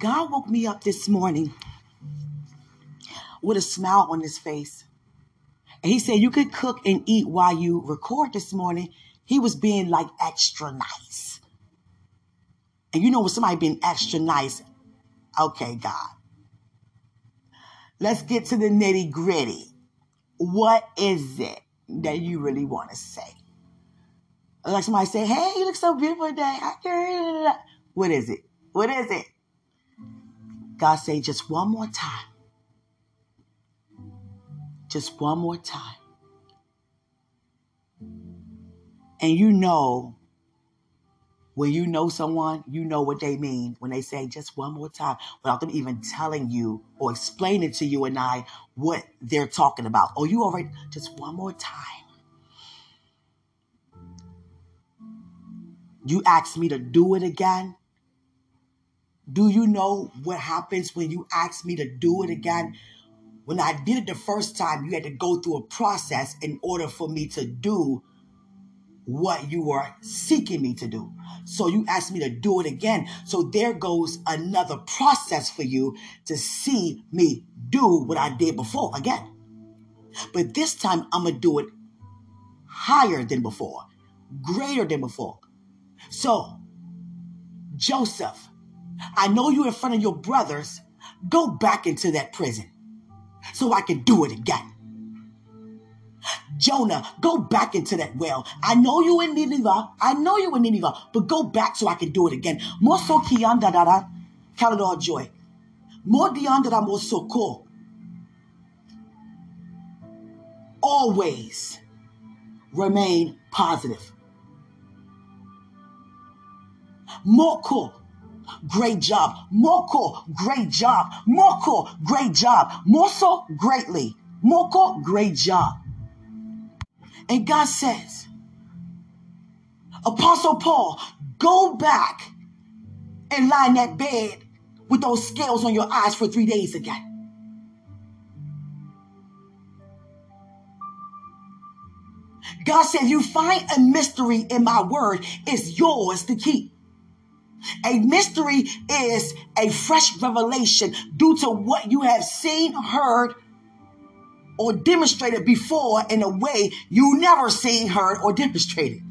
God woke me up this morning with a smile on his face. And he said, You could cook and eat while you record this morning. He was being like extra nice. And you know when somebody being extra nice, okay, God. Let's get to the nitty gritty. What is it that you really want to say? Like somebody say, Hey, you look so beautiful today. What is it? What is it? God say, just one more time. Just one more time. And you know, when you know someone, you know what they mean when they say just one more time without them even telling you or explaining to you and I what they're talking about. Or you already, just one more time. You ask me to do it again. Do you know what happens when you ask me to do it again? When I did it the first time, you had to go through a process in order for me to do what you were seeking me to do. So you asked me to do it again. So there goes another process for you to see me do what I did before again. But this time I'm going to do it higher than before, greater than before. So, Joseph, I know you're in front of your brothers. Go back into that prison so I can do it again. Jonah, go back into that well. I know you in Nineveh. I know you in Nineveh, but go back so I can do it again. Moso kiyanda dada, count it all joy. More dianda mosoko. Always remain positive. Moko, great job. Moko, great job. Moko, great job. Moso, greatly. Moko, great job. And God says, Apostle Paul, go back and lie in that bed with those scales on your eyes for three days again. God said, You find a mystery in my word, it's yours to keep. A mystery is a fresh revelation due to what you have seen, heard, or demonstrated before in a way you never seen, heard, or demonstrated.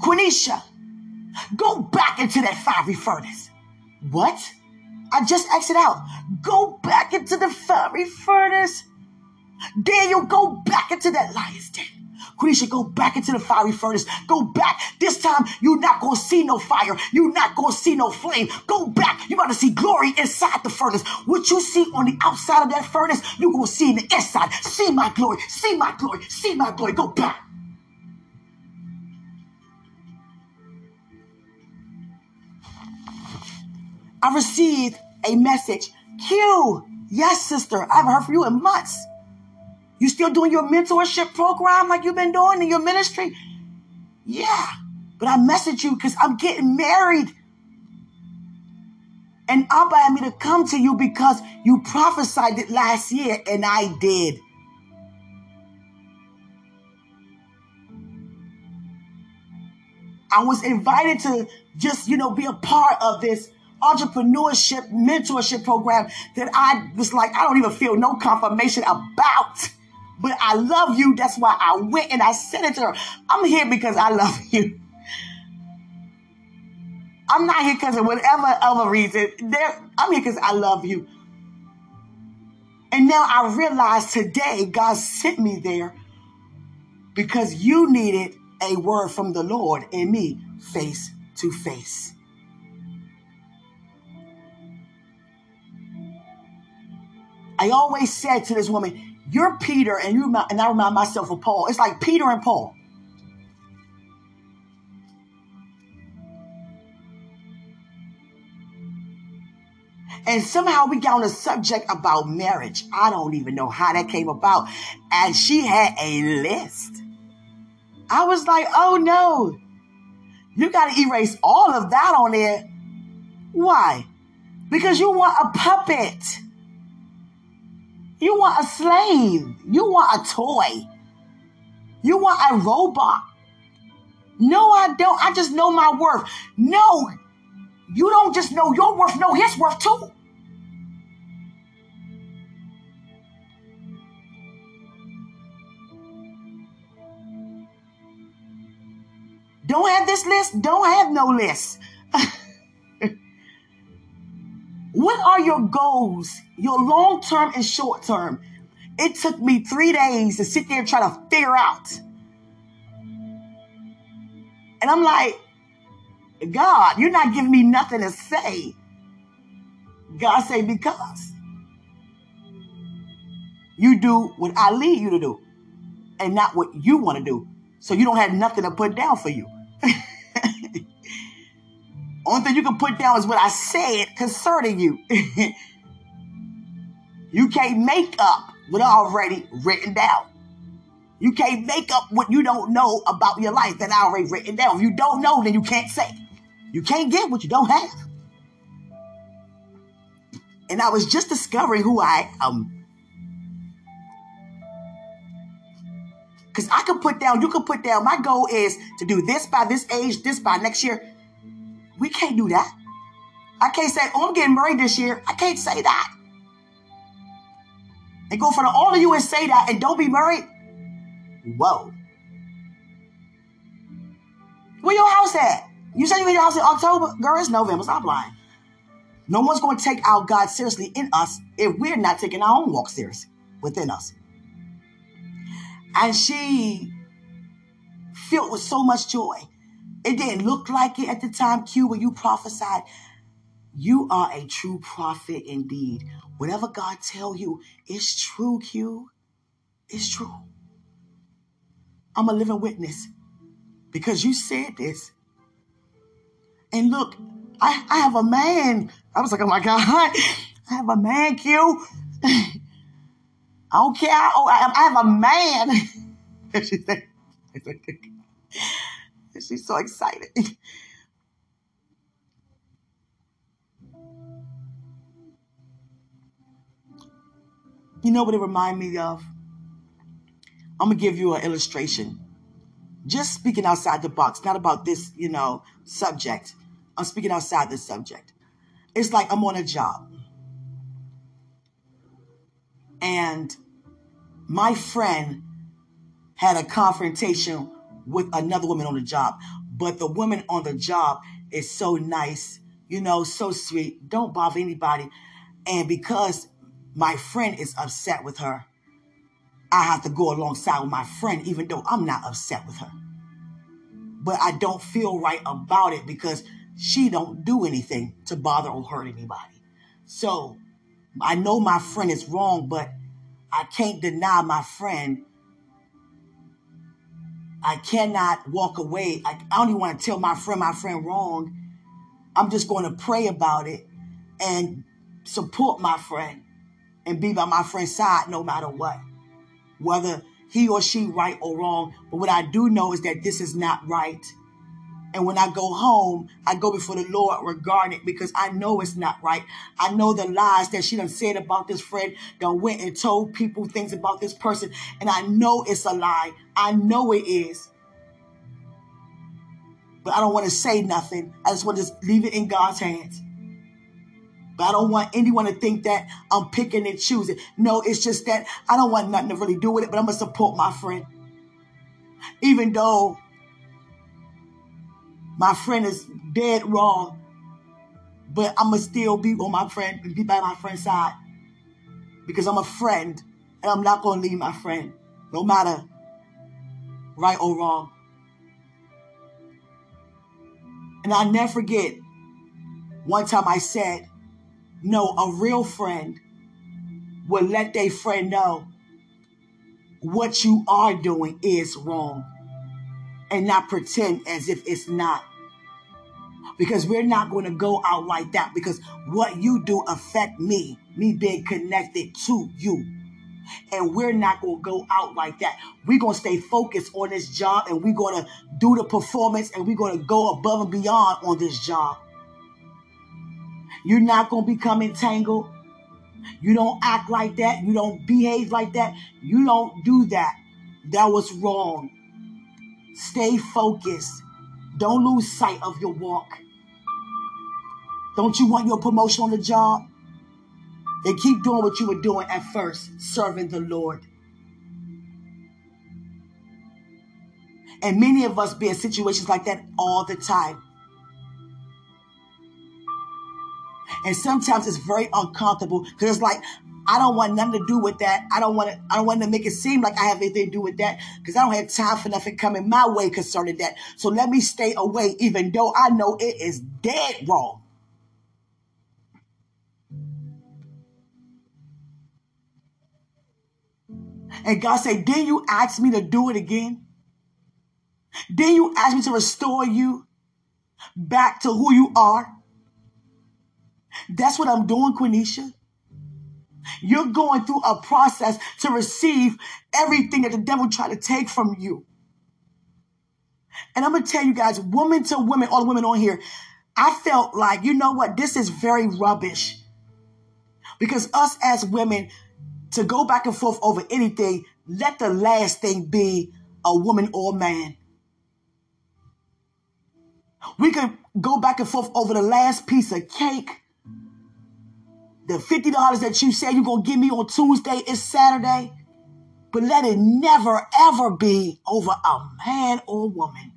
Quenisha, go back into that fiery furnace. What? I just exit out. Go back into the fiery furnace. Daniel, go back into that lion's den. Quenisha, go back into the fiery furnace. Go back. This time, you're not going to see no fire. You're not going to see no flame. Go back. You're going to see glory inside the furnace. What you see on the outside of that furnace, you're going to see in the inside. See my glory. See my glory. See my glory. Go back. I received a message. Q. Yes, sister. I haven't heard from you in months. You still doing your mentorship program like you've been doing in your ministry? Yeah. But I message you because I'm getting married. And Abba had me to come to you because you prophesied it last year, and I did. I was invited to just, you know, be a part of this entrepreneurship mentorship program that I was like, I don't even feel no confirmation about. But I love you. That's why I went and I said it to her. I'm here because I love you. I'm not here because of whatever other reason. There, I'm here because I love you. And now I realize today God sent me there because you needed a word from the Lord and me face to face. I always said to this woman, you're Peter, and you and I remind myself of Paul. It's like Peter and Paul. And somehow we got on a subject about marriage. I don't even know how that came about. And she had a list. I was like, oh no, you got to erase all of that on there. Why? Because you want a puppet. You want a slave. You want a toy. You want a robot. No, I don't. I just know my worth. No, you don't just know your worth, know his worth too. Don't have this list, don't have no list. what are your goals, your long term and short term? It took me three days to sit there and try to figure out. And I'm like, God, you're not giving me nothing to say. God say, because you do what I lead you to do and not what you want to do. So you don't have nothing to put down for you. Only thing you can put down is what I said concerning you. you can't make up what I already written down. You can't make up what you don't know about your life that I already written down. If you don't know, then you can't say. You can't get what you don't have. And I was just discovering who I am. Because I can put down, you can put down, my goal is to do this by this age, this by next year. We can't do that. I can't say, oh, I'm getting married this year. I can't say that. And go of all of you and say that and don't be married. Whoa. Where your house at? You say you in your house in October? Girl, it's November. Stop lying. No one's going to take our God seriously in us if we're not taking our own walk seriously within us. And she filled with so much joy. It didn't look like it at the time, Q, when you prophesied. You are a true prophet indeed. Whatever God tell you is true, Q. It's true. I'm a living witness because you said this. And look, I, I have a man. I was like, oh my God, I have a man, Q. I don't care. Oh, I, I have a man. she she's so excited. You know what it remind me of? I'm gonna give you an illustration. Just speaking outside the box, not about this, you know, subject. I'm speaking outside the subject. It's like I'm on a job. And my friend had a confrontation with another woman on the job. But the woman on the job is so nice, you know, so sweet, don't bother anybody. And because my friend is upset with her, I have to go alongside with my friend, even though I'm not upset with her. But I don't feel right about it because she don't do anything to bother or hurt anybody. So I know my friend is wrong, but I can't deny my friend. I cannot walk away. I, I don't even want to tell my friend my friend wrong. I'm just going to pray about it and support my friend and be by my friend's side no matter what. Whether he or she right or wrong. But what I do know is that this is not right. And when I go home, I go before the Lord regarding it because I know it's not right. I know the lies that she done said about this friend, done went and told people things about this person. And I know it's a lie. I know it is. But I don't want to say nothing. I just want to just leave it in God's hands. But I don't want anyone to think that I'm picking and choosing. No, it's just that I don't want nothing to really do with it, but I'm going to support my friend. Even though my friend is dead wrong, but I'm going to still be on my friend, and be by my friend's side. Because I'm a friend, and I'm not to leave my friend, no matter right or wrong. And I never forget one time I said, no, a real friend will let their friend know what you are doing is wrong and not pretend as if it's not. Because we're not going to go out like that because what you do affect me, me being connected to you. And we're not going to go out like that. We're going to stay focused on this job and we're going to do the performance and we're going to go above and beyond on this job. You're not going to become entangled. You don't act like that. You don't behave like that. You don't do that. That was wrong. Stay focused. Don't lose sight of your walk. Don't you want your promotion on the job? Then keep doing what you were doing at first, serving the Lord. And many of us be in situations like that all the time. And sometimes it's very uncomfortable because it's like, I don't want nothing to do with that. I don't want to, I don't want to make it seem like I have anything to do with that because I don't have time for nothing coming my way concerning that. So let me stay away, even though I know it is dead wrong. And God said, Didn't you ask me to do it again? Didn't you ask me to restore you back to who you are? That's what I'm doing, Quenisha. You're going through a process to receive everything that the devil tried to take from you. And I'm going to tell you guys, woman to women, all the women on here, I felt like, you know what? This is very rubbish. Because us as women, to go back and forth over anything, let the last thing be a woman or a man. We can go back and forth over the last piece of cake. The $50 that you said you're going to give me on Tuesday is Saturday. But let it never, ever be over a man or woman.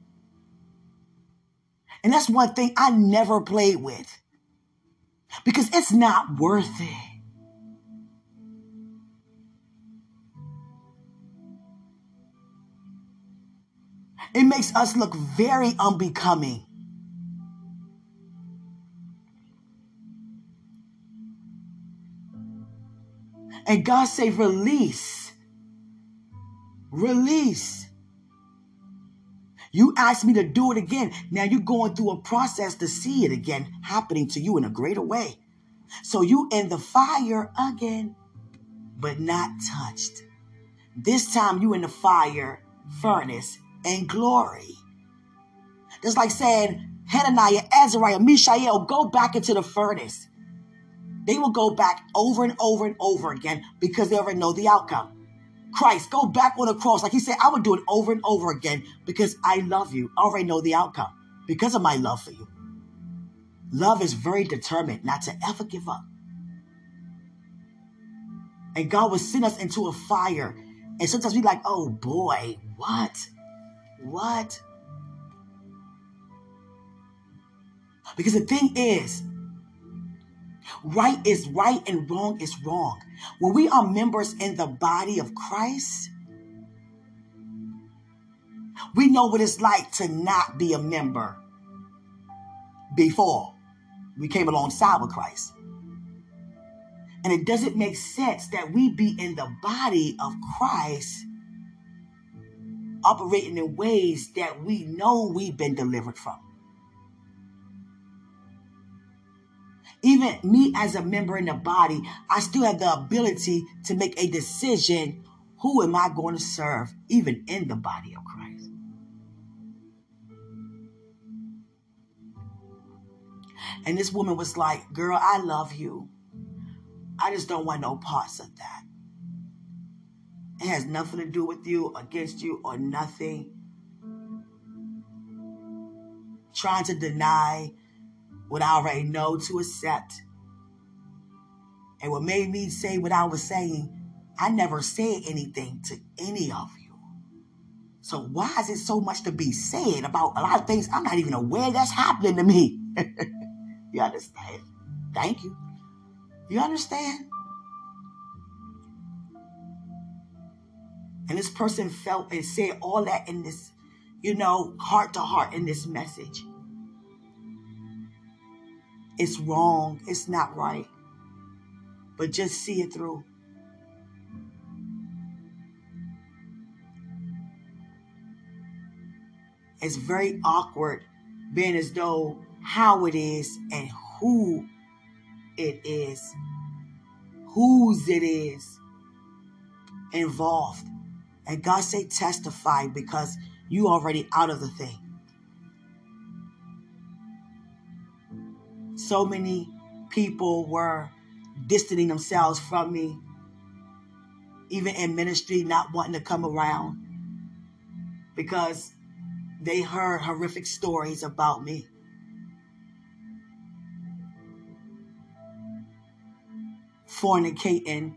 And that's one thing I never played with because it's not worth it. It makes us look very unbecoming. And God say, release. Release. You asked me to do it again. Now you're going through a process to see it again happening to you in a greater way. So you in the fire again, but not touched. This time you in the fire furnace and glory. Just like saying, Hananiah, Azariah, Mishael, go back into the furnace. They will go back over and over and over again because they already know the outcome. Christ, go back on the cross. Like he said, I would do it over and over again because I love you. I already know the outcome because of my love for you. Love is very determined not to ever give up. And God will send us into a fire. And sometimes we're like, oh boy, what? What? Because the thing is, right is right and wrong is wrong. When we are members in the body of Christ, we know what it's like to not be a member before we came alongside with Christ. And it doesn't make sense that we be in the body of Christ operating in ways that we know we've been delivered from. Even me as a member in the body, I still have the ability to make a decision who am I going to serve, even in the body of Christ. And this woman was like, Girl, I love you. I just don't want no parts of that. It has nothing to do with you, against you, or nothing. Trying to deny what I already know to accept. And what made me say what I was saying, I never said anything to any of you. So why is it so much to be said about a lot of things I'm not even aware that's happening to me? you understand? Thank you. You understand? And this person felt and said all that in this, you know, heart to heart in this message. It's wrong. It's not right. But just see it through. It's very awkward being as though how it is and who it is, whose it is involved. And God say testify because you already out of the thing. So many people were distancing themselves from me, even in ministry, not wanting to come around because they heard horrific stories about me. Fornicating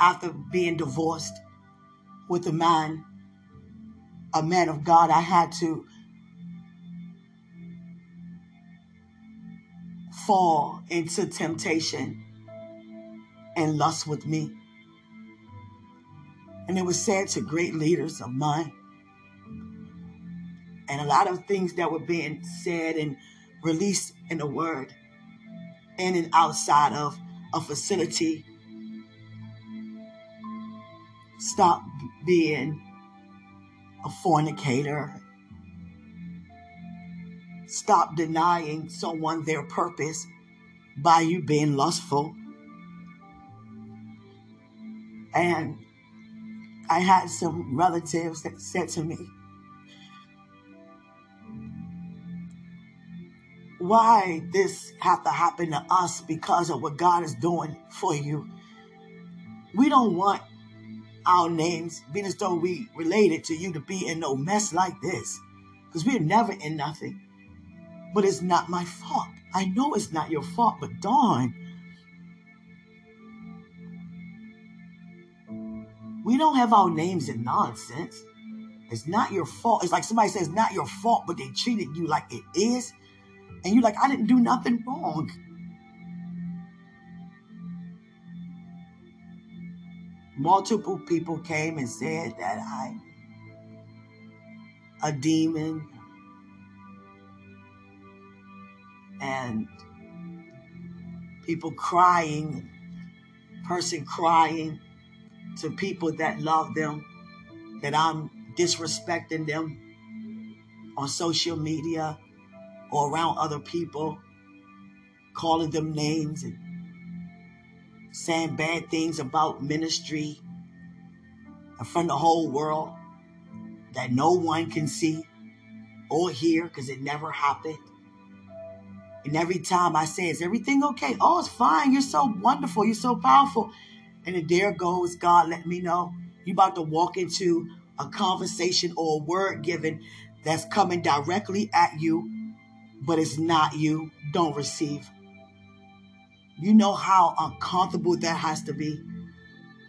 after being divorced with a man, a man of God, I had to fall into temptation and lust with me. And it was said to great leaders of mine. And a lot of things that were being said and released in the word in and outside of a facility. Stop being a fornicator. Stop denying someone their purpose by you being lustful. And I had some relatives that said to me, why this have to happen to us because of what God is doing for you. We don't want our names, being as though we related to you, to be in no mess like this. Because we're never in nothing. But it's not my fault. I know it's not your fault, but darn. We don't have our names in nonsense. It's not your fault. It's like somebody says, not your fault, but they treated you like it is. And you're like, I didn't do nothing wrong. Multiple people came and said that I'm a demon and people crying, person crying to people that love them, that I'm disrespecting them on social media or around other people, calling them names and saying bad things about ministry in front of the whole world that no one can see or hear because it never happened. And every time I say, Is everything okay? Oh, it's fine. You're so wonderful. You're so powerful. And then there goes God let me know you about to walk into a conversation or a word given that's coming directly at you but it's not you, don't receive. You know how uncomfortable that has to be.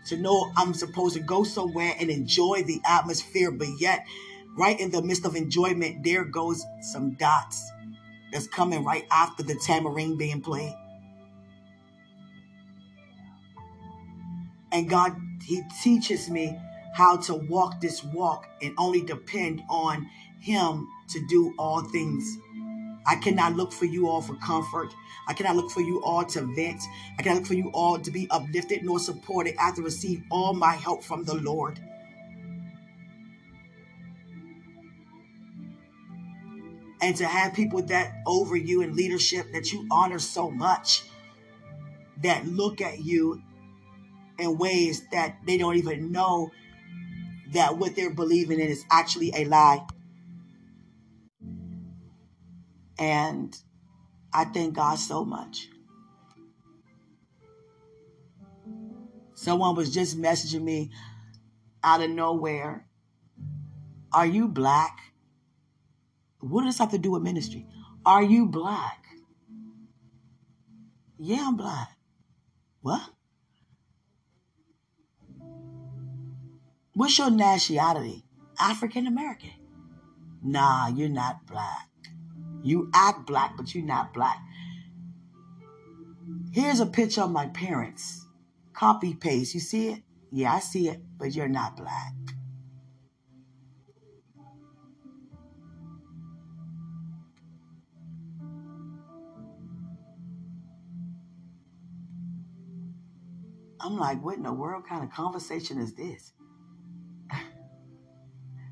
To know I'm supposed to go somewhere and enjoy the atmosphere, but yet, right in the midst of enjoyment, there goes some dots that's coming right after the tamarind being played. And God, He teaches me how to walk this walk and only depend on Him to do all things. I cannot look for you all for comfort. I cannot look for you all to vent. I cannot look for you all to be uplifted nor supported. I have to receive all my help from the Lord. And to have people that over you in leadership that you honor so much that look at you in ways that they don't even know that what they're believing in is actually a lie. And I thank God so much. Someone was just messaging me out of nowhere. Are you black? What does this have to do with ministry? Are you black? Yeah, I'm black. What? What's your nationality? African American. Nah, you're not black. You act black, but you're not black. Here's a picture of my parents. Copy paste. You see it? Yeah, I see it, but you're not black. I'm like, what in the world kind of conversation is this?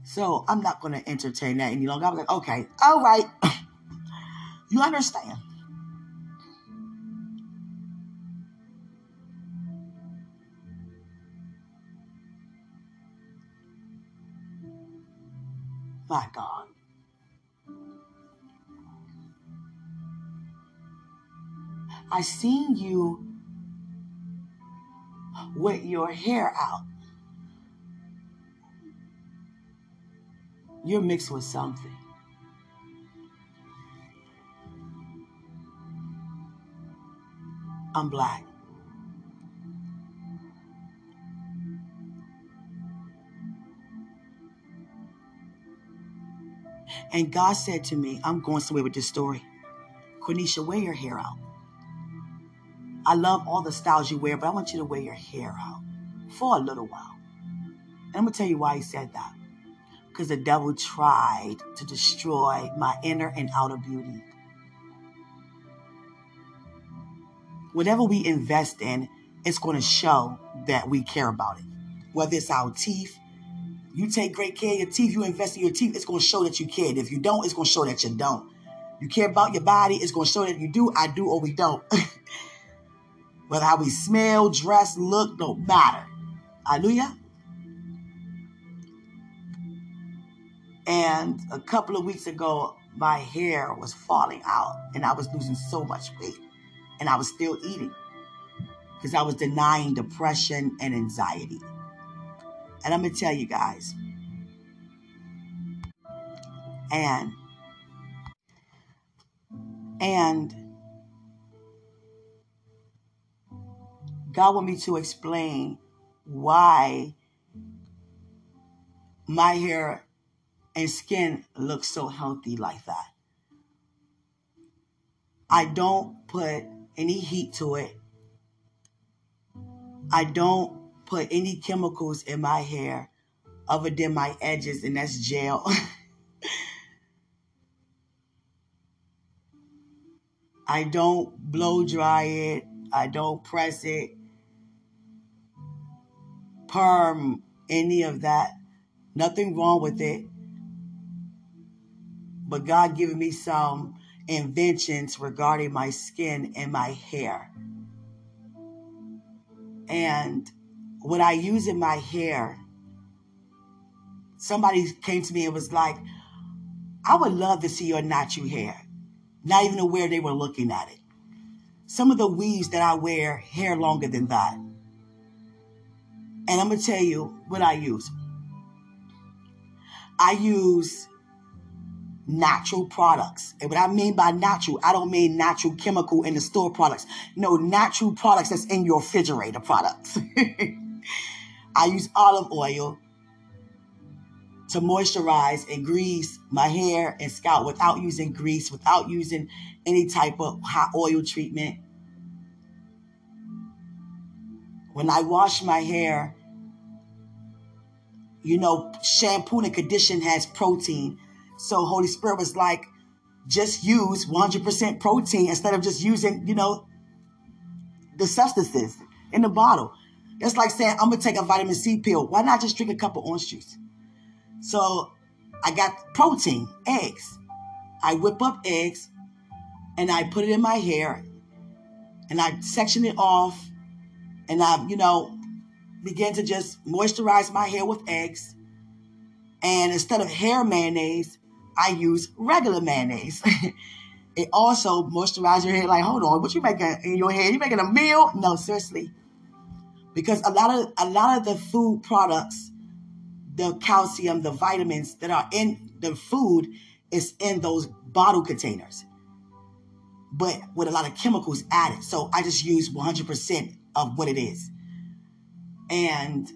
so I'm not going to entertain that any longer. I was like, okay, all right. You understand? My God. I seen you with your hair out. You're mixed with something. I'm black. And God said to me, I'm going somewhere with this story. Quenisha, wear your hair out. I love all the styles you wear, but I want you to wear your hair out for a little while. And I'm going to tell you why he said that. Because the devil tried to destroy my inner and outer beauty. Whatever we invest in, it's going to show that we care about it. Whether it's our teeth, you take great care of your teeth, you invest in your teeth, it's going to show that you care. And if you don't, it's going to show that you don't. You care about your body, it's going to show that you do, I do, or we don't. Whether how we smell, dress, look, don't matter. Hallelujah. And a couple of weeks ago, my hair was falling out and I was losing so much weight. And I was still eating because I was denying depression and anxiety. And I'm going to tell you guys. And, and, God want me to explain why my hair and skin looks so healthy like that. I don't put any heat to it. I don't put any chemicals in my hair other than my edges, and that's gel. I don't blow dry it. I don't press it perm, any of that. Nothing wrong with it. But God giving me some inventions regarding my skin and my hair. And what I use in my hair, somebody came to me and was like, I would love to see your natural hair. Not even aware they were looking at it. Some of the weaves that I wear, hair longer than that. And I'm going to tell you what I use. I use natural products. And what I mean by natural, I don't mean natural chemical in the store products. No, natural products that's in your refrigerator products. I use olive oil to moisturize and grease my hair and scalp without using grease, without using any type of hot oil treatment. When I wash my hair, you know, shampoo and condition has protein. So Holy Spirit was like, just use 100% protein instead of just using, you know, the substances in the bottle. That's like saying, I'm going to take a vitamin C pill. Why not just drink a cup of orange juice? So I got protein, eggs. I whip up eggs and I put it in my hair and I section it off and I, you know, begin to just moisturize my hair with eggs. And instead of hair mayonnaise, I use regular mayonnaise. it also moisturizes your hair. Like, hold on, what you making in your hair? You making a meal? No, seriously. Because a lot of a lot of the food products, the calcium, the vitamins that are in the food is in those bottle containers. But with a lot of chemicals added. So I just use 100% of what it is and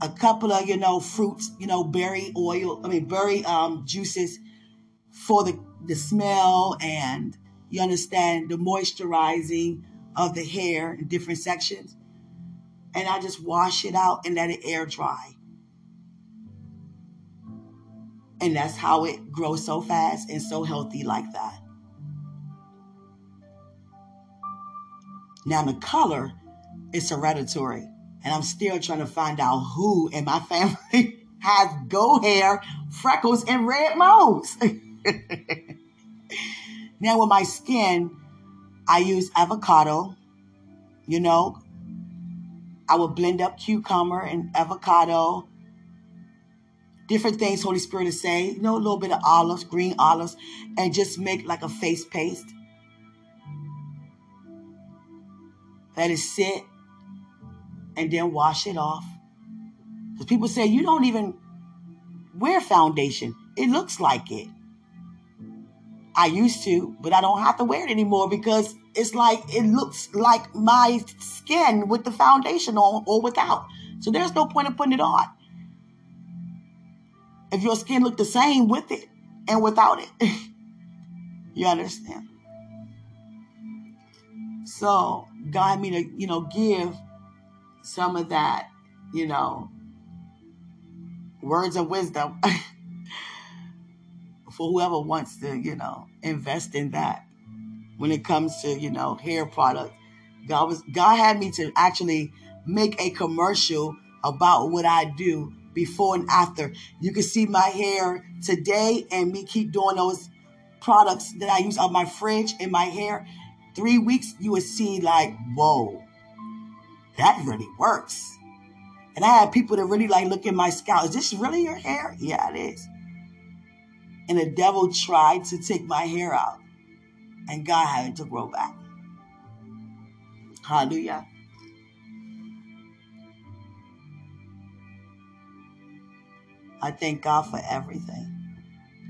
a couple of you know fruits, you know berry oil, I mean berry um, juices for the the smell and you understand the moisturizing of the hair in different sections. And I just wash it out and let it air dry. And that's how it grows so fast and so healthy like that. Now the color is hereditary. And I'm still trying to find out who in my family has gold hair, freckles, and red moles. now, with my skin, I use avocado. You know, I will blend up cucumber and avocado, different things Holy Spirit is saying, you know, a little bit of olives, green olives, and just make like a face paste. Let it sit and then wash it off. Because people say you don't even wear foundation. It looks like it. I used to, but I don't have to wear it anymore because it's like it looks like my skin with the foundation on or without. So there's no point in putting it on. If your skin look the same with it and without it. you understand? So God me to, you know, give some of that, you know, words of wisdom for whoever wants to, you know, invest in that when it comes to, you know, hair product. God was God had me to actually make a commercial about what I do before and after. You can see my hair today and me keep doing those products that I use on my fridge in my hair. Three weeks, you would see like, whoa, that really works. And I had people that really like look at my scalp. Is this really your hair? Yeah, it is. And the devil tried to take my hair out. And God had it to grow back. Hallelujah. I thank God for everything.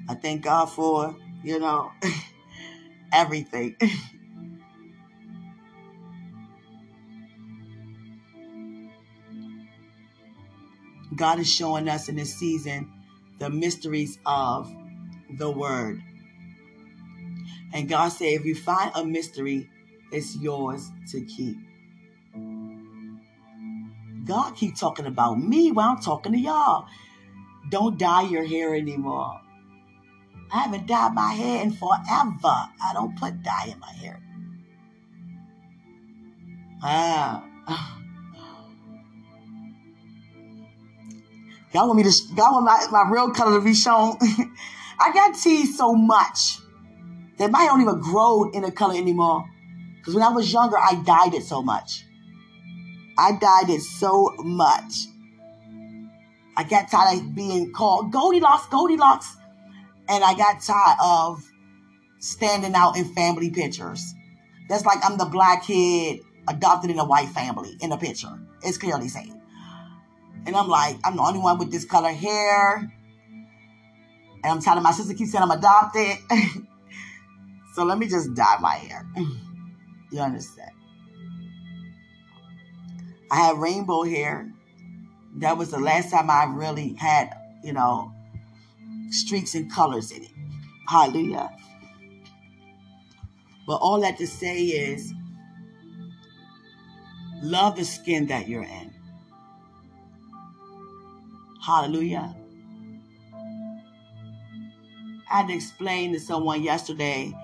I thank God for, you know, everything. God is showing us in this season the mysteries of the word. And God said, if you find a mystery, it's yours to keep. God keep talking about me while I'm talking to y'all. Don't dye your hair anymore. I haven't dyed my hair in forever. I don't put dye in my hair. Ah. Y'all want me to, y'all want my, my real color to be shown? I got teased so much that my don't even grow in a color anymore. Because when I was younger, I dyed it so much. I dyed it so much. I got tired of being called Goldilocks, Goldilocks. And I got tired of standing out in family pictures. That's like I'm the black kid adopted in a white family in a picture. It's clearly saying. And I'm like, I'm the only one with this color hair. And I'm telling my sister keeps saying I'm adopted. so let me just dye my hair. you understand? I had rainbow hair. That was the last time I really had, you know, streaks and colors in it. Hallelujah. But all that to say is love the skin that you're in. Hallelujah. I had to explain to someone yesterday.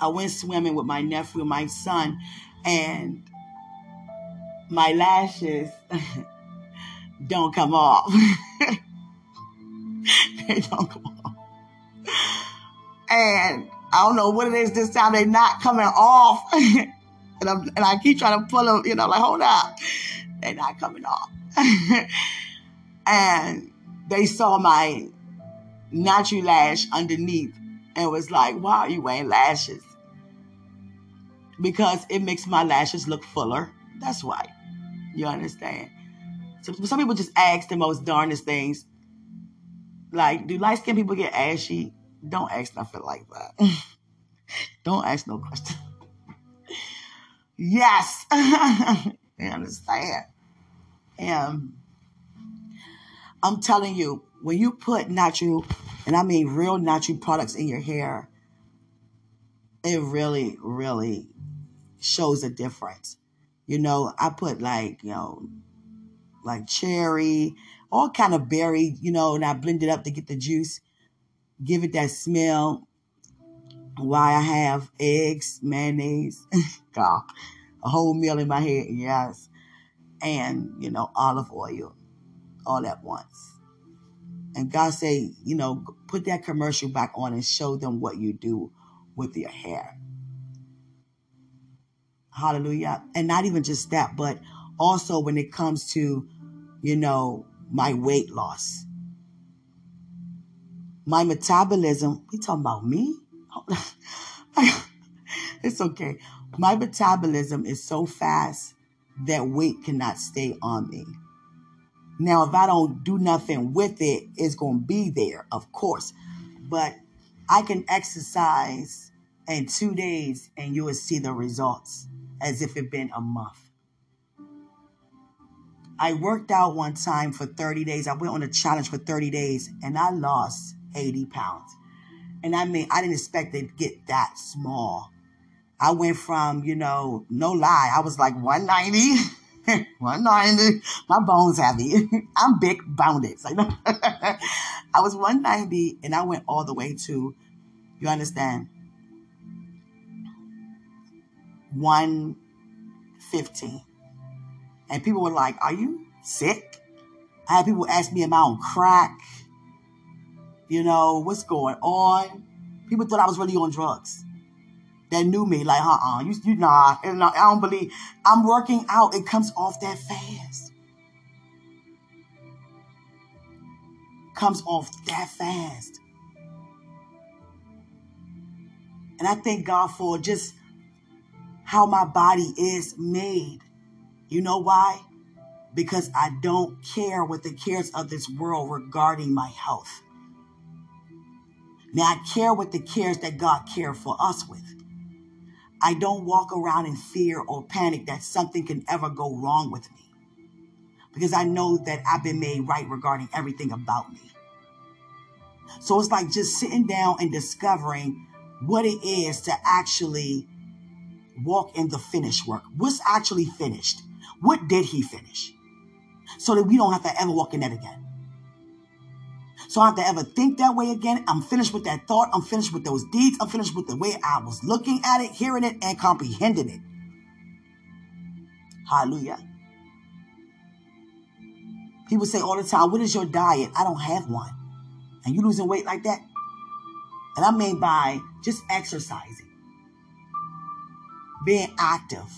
I went swimming with my nephew my son, and my lashes don't come off. they don't come off. And I don't know what it is this time, they're not coming off. and, and I keep trying to pull them, you know, like, hold up. They're not coming off. And they saw my natural lash underneath and was like, why are you wearing lashes? Because it makes my lashes look fuller. That's why. You understand? So some people just ask the most darnest things. Like, do light skinned people get ashy? Don't ask nothing like that. Don't ask no question. yes. you understand? And I'm telling you, when you put natural, and I mean real natural products in your hair, it really, really shows a difference. You know, I put like, you know, like cherry, all kind of berry, you know, and I blend it up to get the juice, give it that smell. Why I have eggs, mayonnaise, God, a whole meal in my head, yes, and you know olive oil, all at once. And God say, you know, put that commercial back on and show them what you do with your hair. Hallelujah. And not even just that, but also when it comes to, you know, my weight loss. My metabolism, we talking about me? it's okay. My metabolism is so fast that weight cannot stay on me. Now, if I don't do nothing with it, it's going to be there, of course. But I can exercise in two days and you will see the results as if it been a month. I worked out one time for 30 days. I went on a challenge for 30 days and I lost 80 pounds. And I mean, I didn't expect to get that small. I went from, you know, no lie, I was like 190. 190. My bones heavy. I'm big boned. I was 190 and I went all the way to, you understand, 115. And people were like, Are you sick? I had people ask me, Am I on crack? You know, what's going on? People thought I was really on drugs. That knew me, like, uh uh you, you nah, and I don't believe. I'm working out. It comes off that fast. Comes off that fast. And I thank God for just how my body is made. You know why? Because I don't care what the cares of this world regarding my health. Now I care what the cares that God cared for us with. I don't walk around in fear or panic that something can ever go wrong with me. Because I know that I've been made right regarding everything about me. So it's like just sitting down and discovering what it is to actually walk in the finished work. What's actually finished? What did he finish? So that we don't have to ever walk in that again. So I have to ever think that way again. I'm finished with that thought. I'm finished with those deeds. I'm finished with the way I was looking at it, hearing it, and comprehending it. Hallelujah. People say all the time, What is your diet? I don't have one. And you losing weight like that? And I mean by just exercising, being active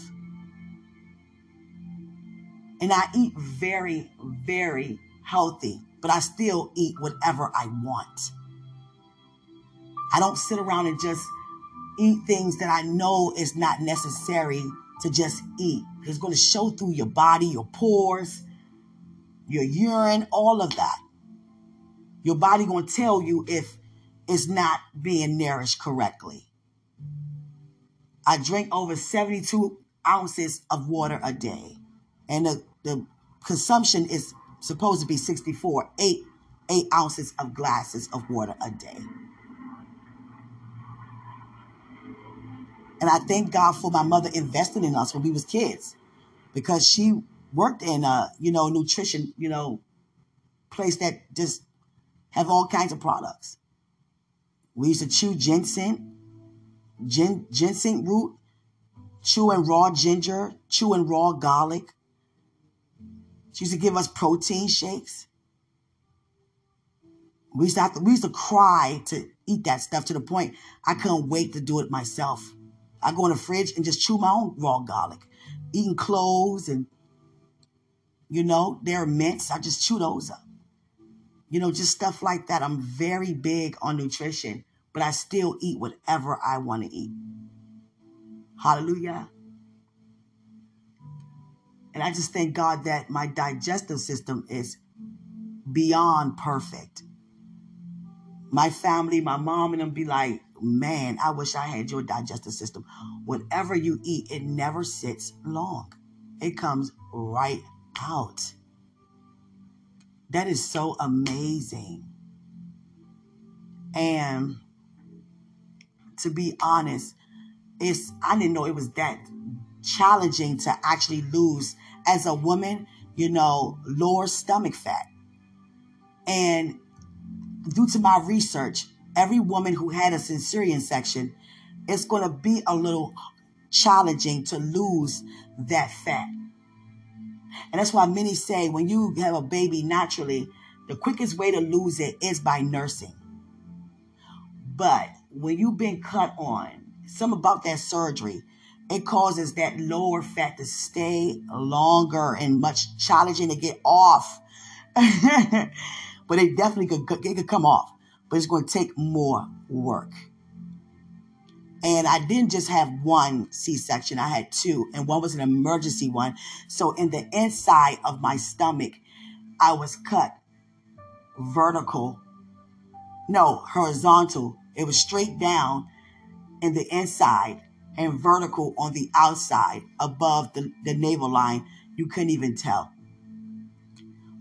and I eat very, very healthy, but I still eat whatever I want. I don't sit around and just eat things that I know is not necessary to just eat. It's going to show through your body, your pores, your urine, all of that. Your body going to tell you if it's not being nourished correctly. I drink over 72 ounces of water a day. And the the consumption is supposed to be 64, eight, eight ounces of glasses of water a day. And I thank God for my mother investing in us when we was kids because she worked in a, you know, nutrition, you know, place that just have all kinds of products. We used to chew ginseng, gin, ginseng root, chewing raw ginger, chewing raw garlic, she used to give us protein shakes. We used to have to, we used to cry to eat that stuff to the point I couldn't wait to do it myself. I go in the fridge and just chew my own raw garlic, eating cloves and you know, they're mints. I just chew those up. You know, just stuff like that. I'm very big on nutrition, but I still eat whatever I want to eat. Hallelujah. And I just thank God that my digestive system is beyond perfect. My family, my mom, and them be like, man, I wish I had your digestive system. Whatever you eat, it never sits long, it comes right out. That is so amazing. And to be honest, it's I didn't know it was that challenging to actually lose as a woman, you know, lower stomach fat. And due to my research, every woman who had a cesarean section, it's going to be a little challenging to lose that fat. And that's why many say when you have a baby naturally, the quickest way to lose it is by nursing. But when you've been cut on, some about that surgery, it causes that lower fat to stay longer and much challenging to get off. but it definitely could, it could come off, but it's going to take more work. And I didn't just have one C section, I had two, and one was an emergency one. So, in the inside of my stomach, I was cut vertical, no, horizontal It was straight down in the inside and vertical on the outside above the, the navel line. You couldn't even tell.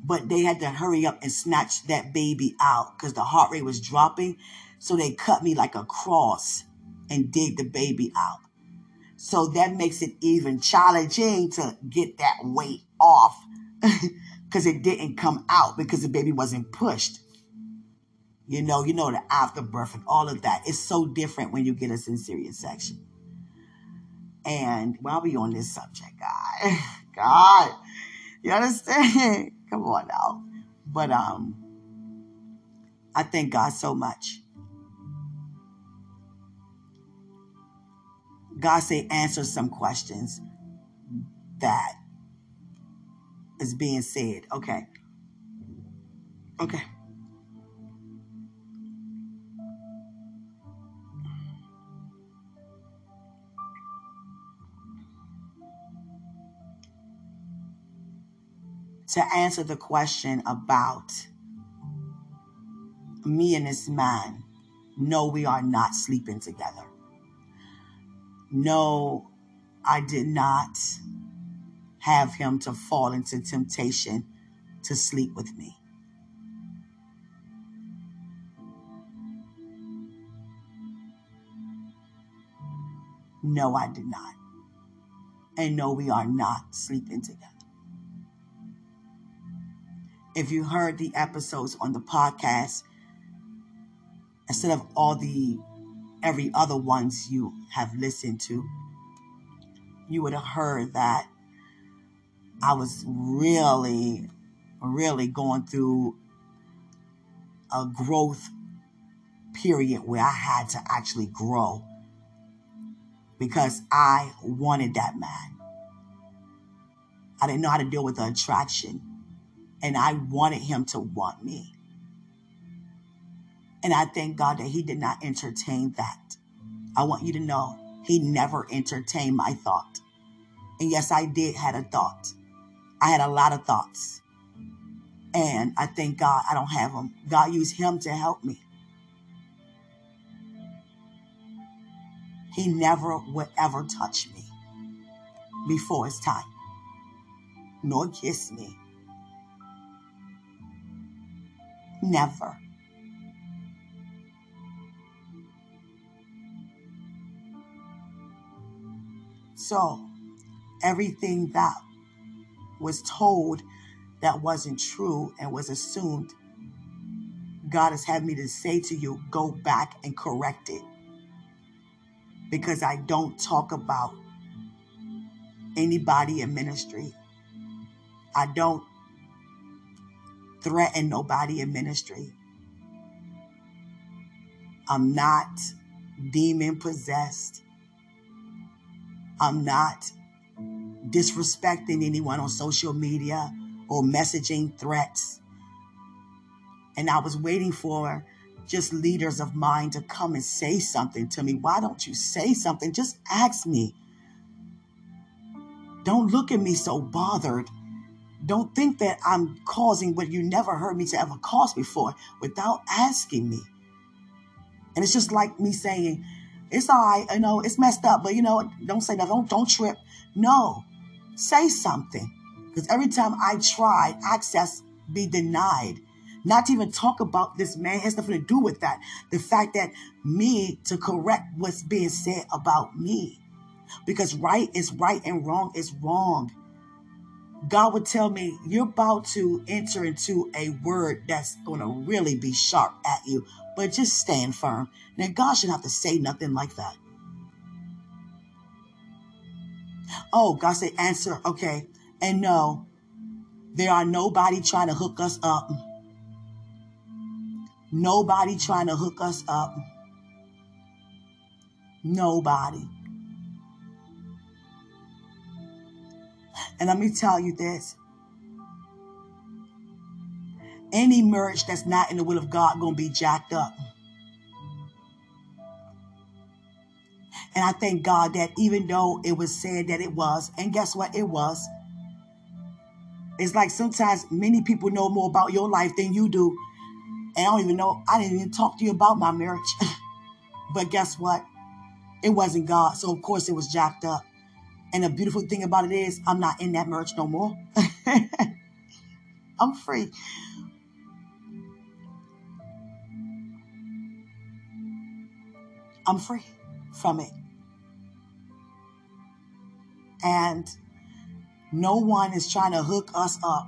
But they had to hurry up and snatch that baby out because the heart rate was dropping. So they cut me like a cross and dig the baby out. So that makes it even challenging to get that weight off because it didn't come out because the baby wasn't pushed. You know, you know the afterbirth and all of that. It's so different when you get a cesarean section. And while we on this subject, God, God, you understand? Come on now. But um, I thank God so much. God say answer some questions that is being said. Okay. Okay. To answer the question about me and this man. No, we are not sleeping together. No, I did not have him to fall into temptation to sleep with me. No, I did not. And no, we are not sleeping together. If you heard the episodes on the podcast, instead of all the every other ones you have listened to, you would have heard that I was really, really going through a growth period where I had to actually grow because I wanted that man. I didn't know how to deal with the attraction and I wanted him to want me. And I thank God that he did not entertain that. I want you to know he never entertained my thought. And yes, I did had a thought. I had a lot of thoughts. And I thank God I don't have them. God used him to help me. He never would ever touch me before his time, nor kiss me, Never. So, everything that was told that wasn't true and was assumed, God has had me to say to you, go back and correct it. Because I don't talk about anybody in ministry. I don't threaten nobody in ministry. I'm not demon possessed. I'm not disrespecting anyone on social media or messaging threats. And I was waiting for just leaders of mine to come and say something to me. Why don't you say something? Just ask me. Don't look at me so bothered. Don't think that I'm causing what you never heard me to ever cause before without asking me. And it's just like me saying, it's all right, you know, it's messed up, but you know, don't say nothing, don't, don't trip. No, say something. Because every time I tried, access be denied. Not to even talk about this man has nothing to do with that. The fact that me to correct what's being said about me. Because right is right and wrong is wrong. God would tell me, You're about to enter into a word that's going to really be sharp at you, but just stand firm. Now, God shouldn't have to say nothing like that. Oh, God said, Answer, okay. And no, there are nobody trying to hook us up. Nobody trying to hook us up. Nobody. And let me tell you this. Any marriage that's not in the will of God to be jacked up. And I thank God that even though it was said that it was, and guess what? It was. It's like sometimes many people know more about your life than you do. And I don't even know, I didn't even talk to you about my marriage. But guess what? It wasn't God. So, of course, it was jacked up. And the beautiful thing about it is, I'm not in that merch no more. I'm free. I'm free from it. And no one is trying to hook us up.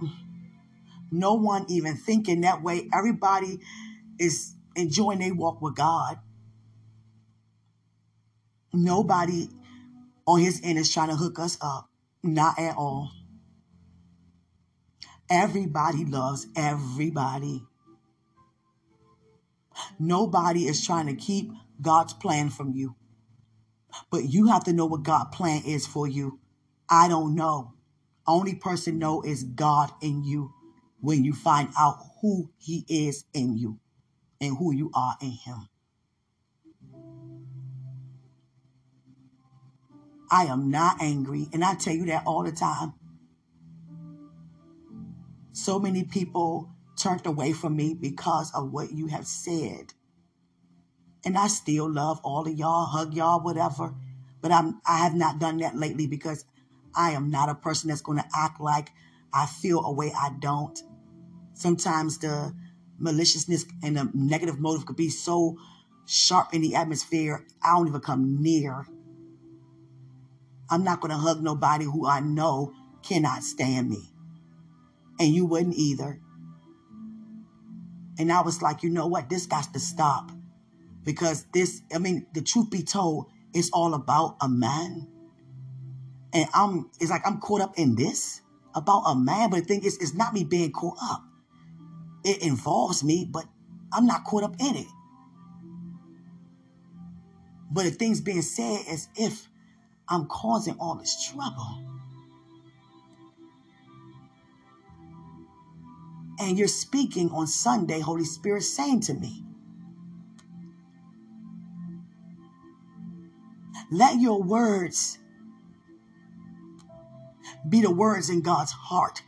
No one even thinking that way. Everybody is enjoying their walk with God. Nobody on his end is trying to hook us up. Not at all. Everybody loves everybody. Nobody is trying to keep God's plan from you. But you have to know what God's plan is for you. I don't know. Only person know is God in you when you find out who he is in you and who you are in him. I am not angry, and I tell you that all the time. So many people turned away from me because of what you have said. And I still love all of y'all, hug y'all, whatever. But I'm I have not done that lately because I am not a person that's going to act like I feel a way I don't. Sometimes the maliciousness and the negative motive could be so sharp in the atmosphere, I don't even come near. I'm not going to hug nobody who I know cannot stand me. And you wouldn't either. And I was like, you know what? This got to stop because this, I mean, the truth be told, it's all about a man. And I'm, it's like I'm caught up in this about a man, but the thing is, it's not me being caught up. It involves me, but I'm not caught up in it. But the things being said as if I'm causing all this trouble. And you're speaking on Sunday, Holy Spirit saying to me, Let your words be the words in God's heart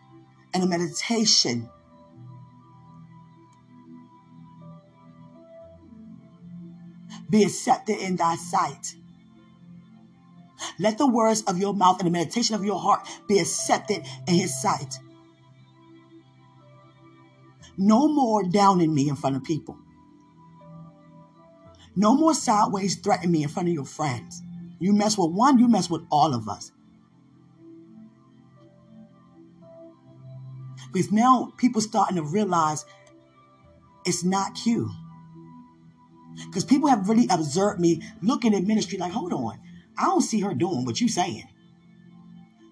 and a meditation. Be accepted in thy sight. Let the words of your mouth and the meditation of your heart be accepted in his sight. No more downing me in front of people. No more sideways threatening me in front of your friends. You mess with one, you mess with all of us. Because now people starting to realize it's not you. Because people have really observed me looking at ministry like, hold on, I don't see her doing what you saying.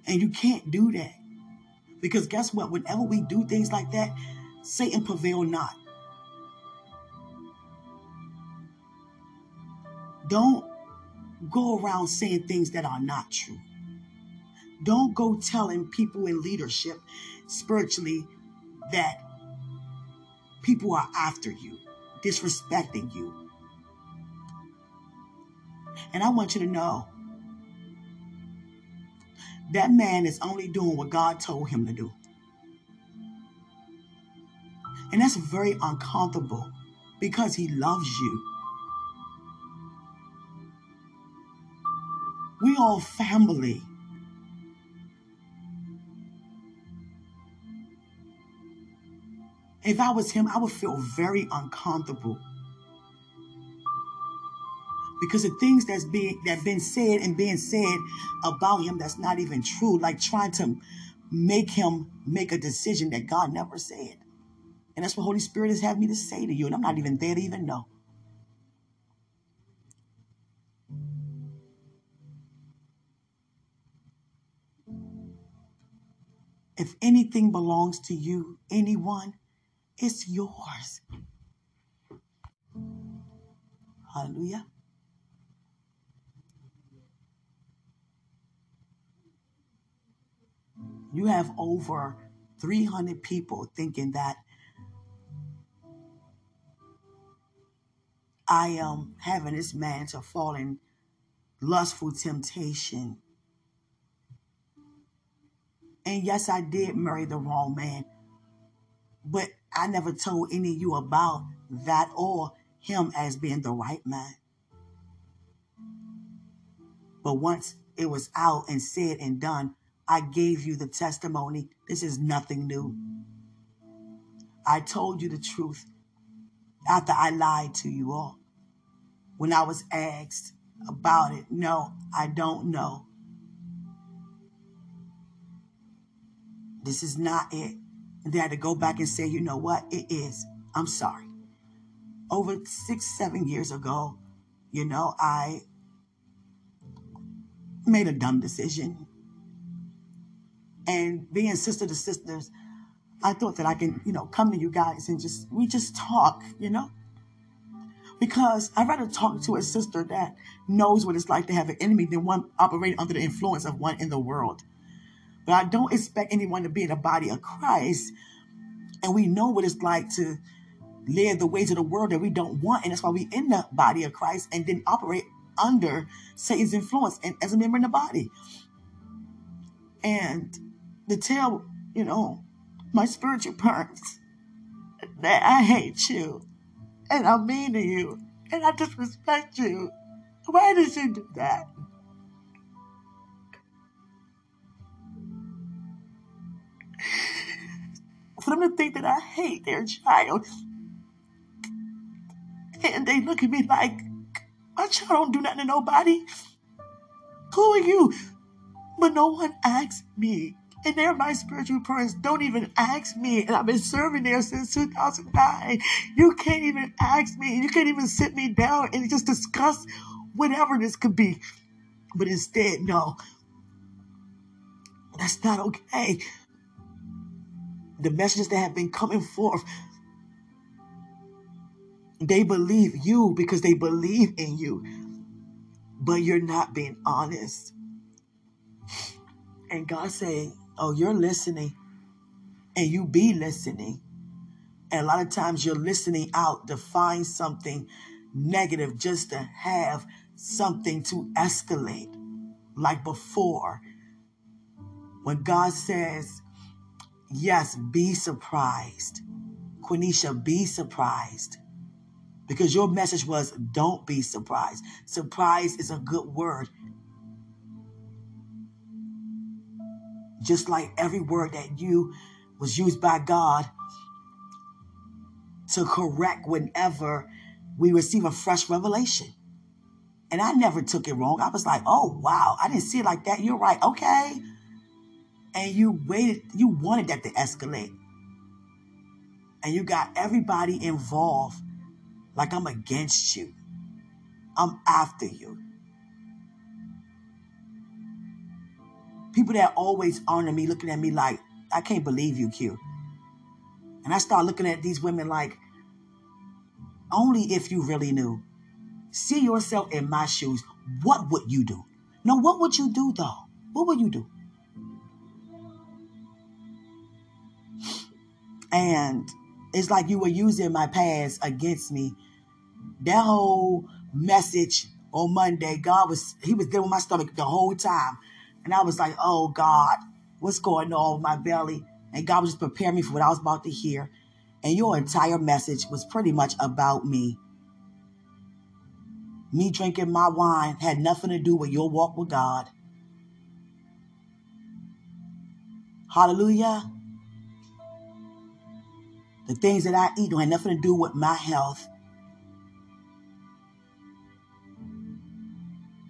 And you can't do that. Because guess what? Whenever we do things like that, Satan prevail not. Don't go around saying things that are not true. Don't go telling people in leadership spiritually that people are after you, disrespecting you. And I want you to know that man is only doing what God told him to do. And that's very uncomfortable because he loves you. We all family. If I was him, I would feel very uncomfortable. Because the things that's being that been said and being said about him that's not even true, like trying to make him make a decision that God never said. And that's what Holy Spirit has had me to say to you. And I'm not even there to even know. If anything belongs to you, anyone, it's yours. Hallelujah. You have over 300 people thinking that I am having this man to fall in lustful temptation and yes, I did marry the wrong man. But I never told any of you about that or him as being the right man. But once it was out and said and done, I gave you the testimony. This is nothing new. I told you the truth after I lied to you all. When I was asked about it, no, I don't know. This is not it. And they had to go back and say, you know what? It is. I'm sorry. Over six, seven years ago, you know, I made a dumb decision. And being sister to sisters, I thought that I can, you know, come to you guys and just, we just talk, you know? Because I'd rather talk to a sister that knows what it's like to have an enemy than one operating under the influence of one in the world. But I don't expect anyone to be in the body of Christ. And we know what it's like to live the ways of the world that we don't want. And that's why we in the body of Christ and then operate under Satan's influence and as a member in the body. And to tell, you know, my spiritual parents that I hate you and I'm mean to you and I disrespect you. Why did you do that? For them to think that I hate their child. And they look at me like, my child don't do nothing to nobody. Who are you? But no one asks me. And they're my spiritual parents. Don't even ask me. And I've been serving there since 2009. You can't even ask me. You can't even sit me down and just discuss whatever this could be. But instead, no. That's not okay. The messages that have been coming forth, they believe you because they believe in you. But you're not being honest. And God saying, Oh, you're listening. And you be listening. And a lot of times you're listening out to find something negative just to have something to escalate like before. When God says, yes, be surprised. Quenisha, be surprised. Because your message was, don't be surprised. Surprise is a good word. Just like every word that you was used by God to correct whenever we receive a fresh revelation. And I never took it wrong. I was like, oh, wow, I didn't see it like that. You're right. Okay. And you waited, you wanted that to escalate. And you got everybody involved like I'm against you. I'm after you. People that always honor me looking at me like, I can't believe you, Q. And I start looking at these women like, only if you really knew. See yourself in my shoes. What would you do? No, what would you do though? What would you do? And it's like you were using my past against me. That whole message on Monday, God was, He was there with my stomach the whole time. And I was like, oh God, what's going on with my belly? And God was just preparing me for what I was about to hear. And your entire message was pretty much about me. Me drinking my wine had nothing to do with your walk with God. Hallelujah. The things that I eat don't have nothing to do with my health.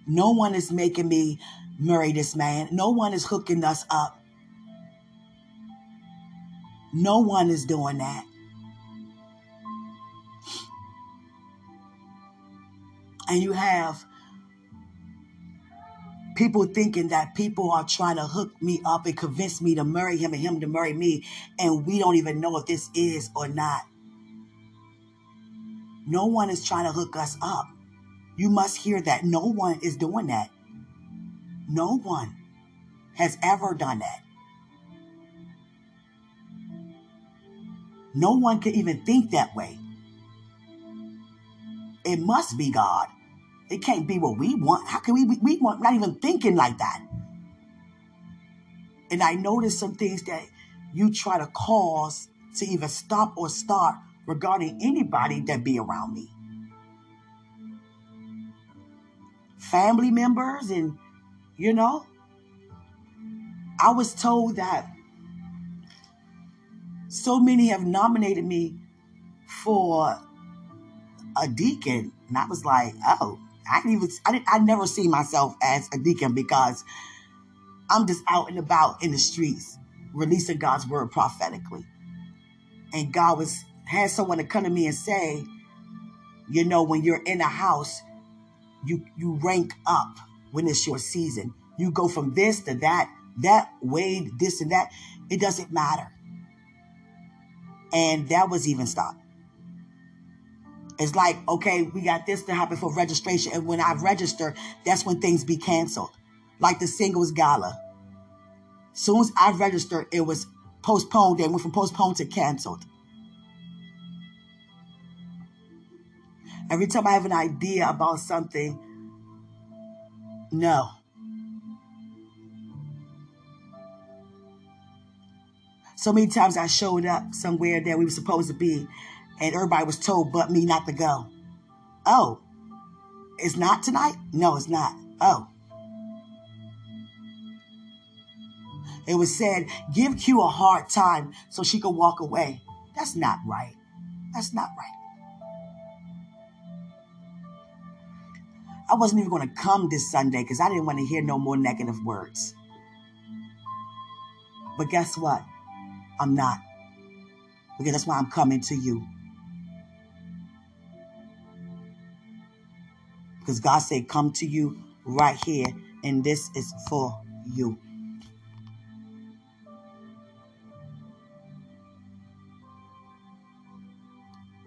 No one is making me marry this man. No one is hooking us up. No one is doing that. And you have people thinking that people are trying to hook me up and convince me to marry him and him to marry me. And we don't even know if this is or not. No one is trying to hook us up. You must hear that. No one is doing that. No one has ever done that. No one can even think that way. It must be God. It can't be what we want. How can we? We want not even thinking like that. And I noticed some things that you try to cause to either stop or start regarding anybody that be around me. Family members and You know, I was told that so many have nominated me for a deacon, and I was like, oh, I didn't even, I didn't, I never see myself as a deacon because I'm just out and about in the streets, releasing God's word prophetically. And God was had someone to come to me and say, you know, when you're in a house, you you rank up when it's your season. You go from this to that, that way, this and that. It doesn't matter. And that was even stopped. It's like, okay, we got this to happen for registration. And when I register, that's when things be canceled. Like the singles gala. Soon as I registered, it was postponed. They went from postponed to canceled. Every time I have an idea about something, no. So many times I showed up somewhere that we were supposed to be, and everybody was told but me not to go. Oh, it's not tonight? No, it's not. Oh. It was said, give Q a hard time so she could walk away. That's not right. That's not right. I wasn't even going to come this Sunday because I didn't want to hear no more negative words. But guess what? I'm not. Because that's why I'm coming to you. Because God said, come to you right here, and this is for you.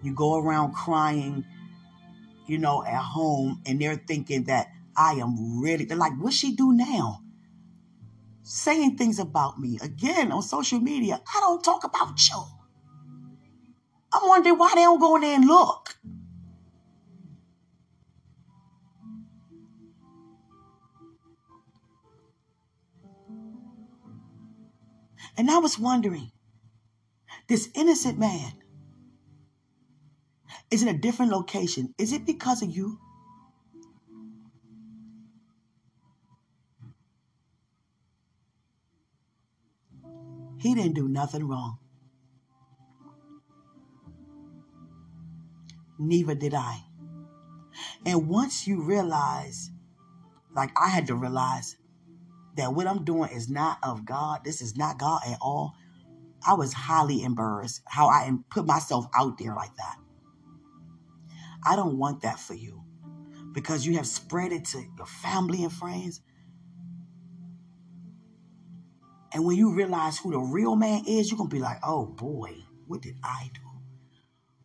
You go around crying you know, at home and they're thinking that I am really, they're like, what she do now? Saying things about me again on social media. I don't talk about you. I'm wondering why they don't go in there and look. And I was wondering, this innocent man is in a different location. Is it because of you? He didn't do nothing wrong. Neither did I. And once you realize, like I had to realize, that what I'm doing is not of God, this is not God at all, I was highly embarrassed how I put myself out there like that. I don't want that for you because you have spread it to your family and friends. And when you realize who the real man is, you're going to be like, oh boy, what did I do?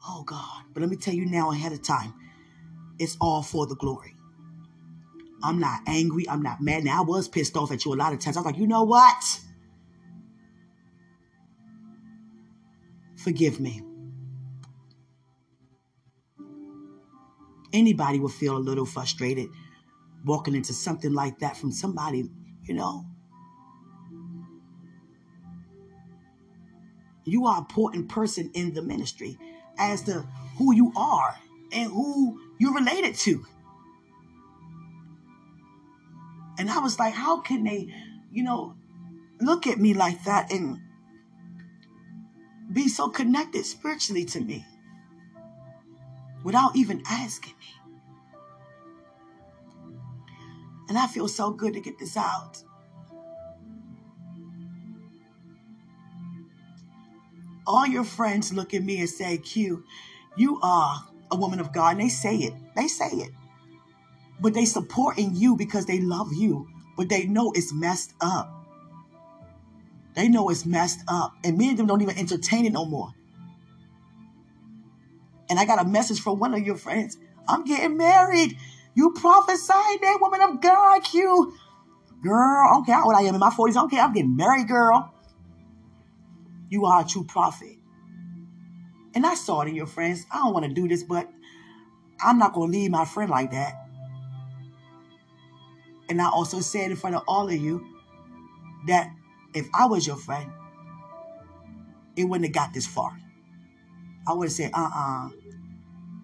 Oh God. But let me tell you now ahead of time, it's all for the glory. I'm not angry. I'm not mad. Now, I was pissed off at you a lot of times. I was like, you know what? Forgive me. Anybody would feel a little frustrated walking into something like that from somebody, you know. You are an important person in the ministry as to who you are and who you're related to. And I was like, how can they, you know, look at me like that and be so connected spiritually to me? Without even asking me. And I feel so good to get this out. All your friends look at me and say, Q, you are a woman of God. And they say it. They say it. But they supporting you because they love you. But they know it's messed up. They know it's messed up. And me and them don't even entertain it no more. And I got a message from one of your friends. I'm getting married. You prophesied that woman of God, you. Girl, I don't care what I am in my 40s. I don't care. I'm getting married, girl. You are a true prophet. And I saw it in your friends. I don't want to do this, but I'm not going to leave my friend like that. And I also said in front of all of you that if I was your friend, it wouldn't have got this far. I would have said, uh uh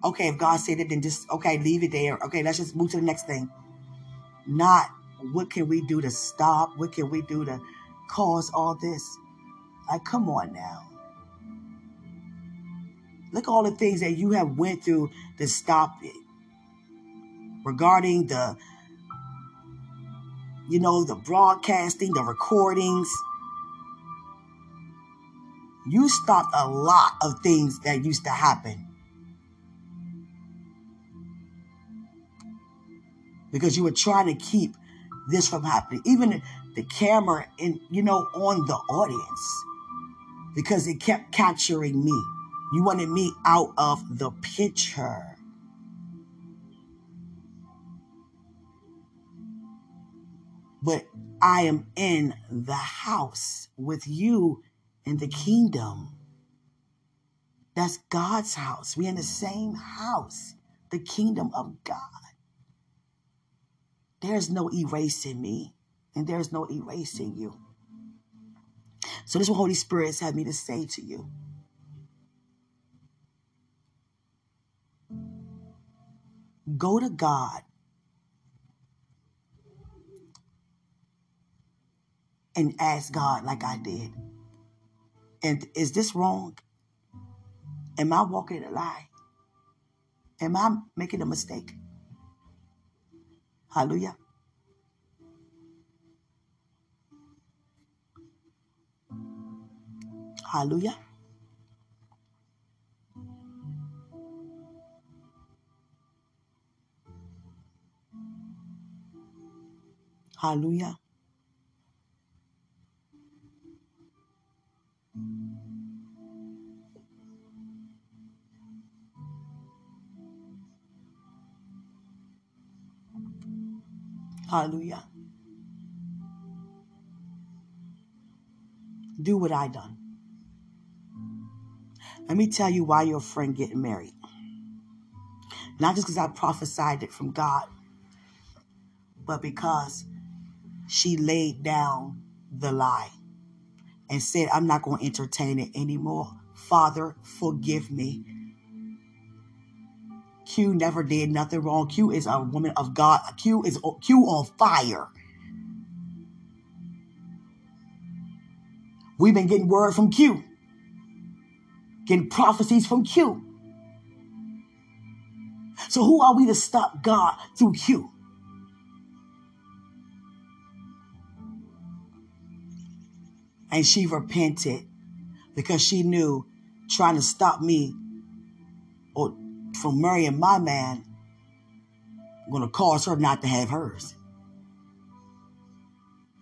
Okay, if God said it, then just, okay, leave it there. Okay, let's just move to the next thing. Not what can we do to stop? What can we do to cause all this? Like, come on now. Look at all the things that you have went through to stop it. Regarding the, you know, the broadcasting, the recordings. You stopped a lot of things that used to happen. Because you were trying to keep this from happening. Even the camera and you know on the audience. Because it kept capturing me. You wanted me out of the picture. But I am in the house with you in the kingdom. That's God's house. We're in the same house, the kingdom of God. There's no erasing me, and there's no erasing you. So, this is what Holy Spirit has had me to say to you. Go to God and ask God like I did. And is this wrong? Am I walking a lie? Am I making a mistake? Hallelujah. Hallelujah. Hallelujah. Hallelujah. Do what I done. Let me tell you why your friend getting married. Not just because I prophesied it from God, but because she laid down the lie and said, I'm not going to entertain it anymore. Father, forgive me. Q never did nothing wrong. Q is a woman of God. Q is Q on fire. We've been getting word from Q, getting prophecies from Q. So who are we to stop God through Q? And she repented because she knew trying to stop me or from marrying my man going to cause her not to have hers.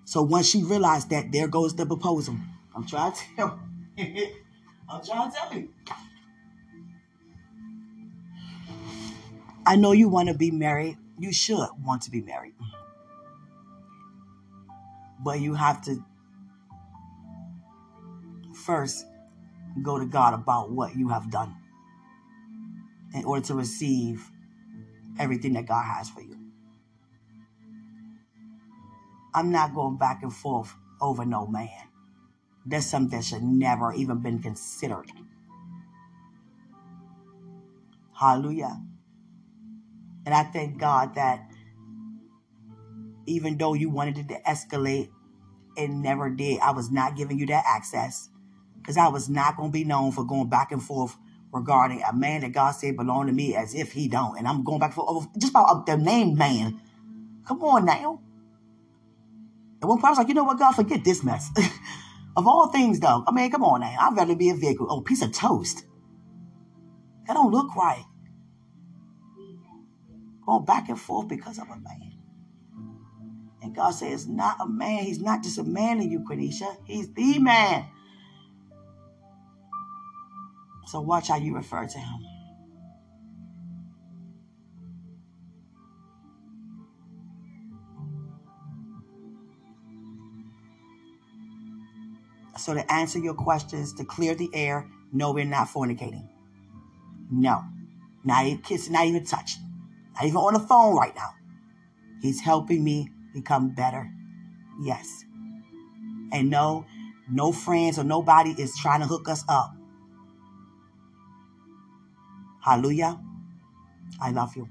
So once she realized that, there goes the proposal. I'm trying to tell. I'm trying to tell you. I know you want to be married. You should want to be married. But you have to first go to God about what you have done in order to receive everything that God has for you. I'm not going back and forth over no man. That's something that should never even been considered. Hallelujah. And I thank God that even though you wanted it to escalate, it never did. I was not giving you that access because I was not going to be known for going back and forth regarding a man that God said belonged to me as if he don't. And I'm going back and for oh, just about uh, the name man. Come on now. And one part I was like, you know what, God, forget this mess. of all things, though, I mean, come on now. I'd rather be a vehicle. Oh, piece of toast. That don't look right. Going back and forth because of a man. And God says, not a man. He's not just a man in you, Quenisha. He's the man. So watch how you refer to him. So to answer your questions, to clear the air, no, we're not fornicating. No. Not even kissing, not even touching. Not even on the phone right now. He's helping me become better. Yes. And no, no friends or nobody is trying to hook us up. Hallelujah. I love you.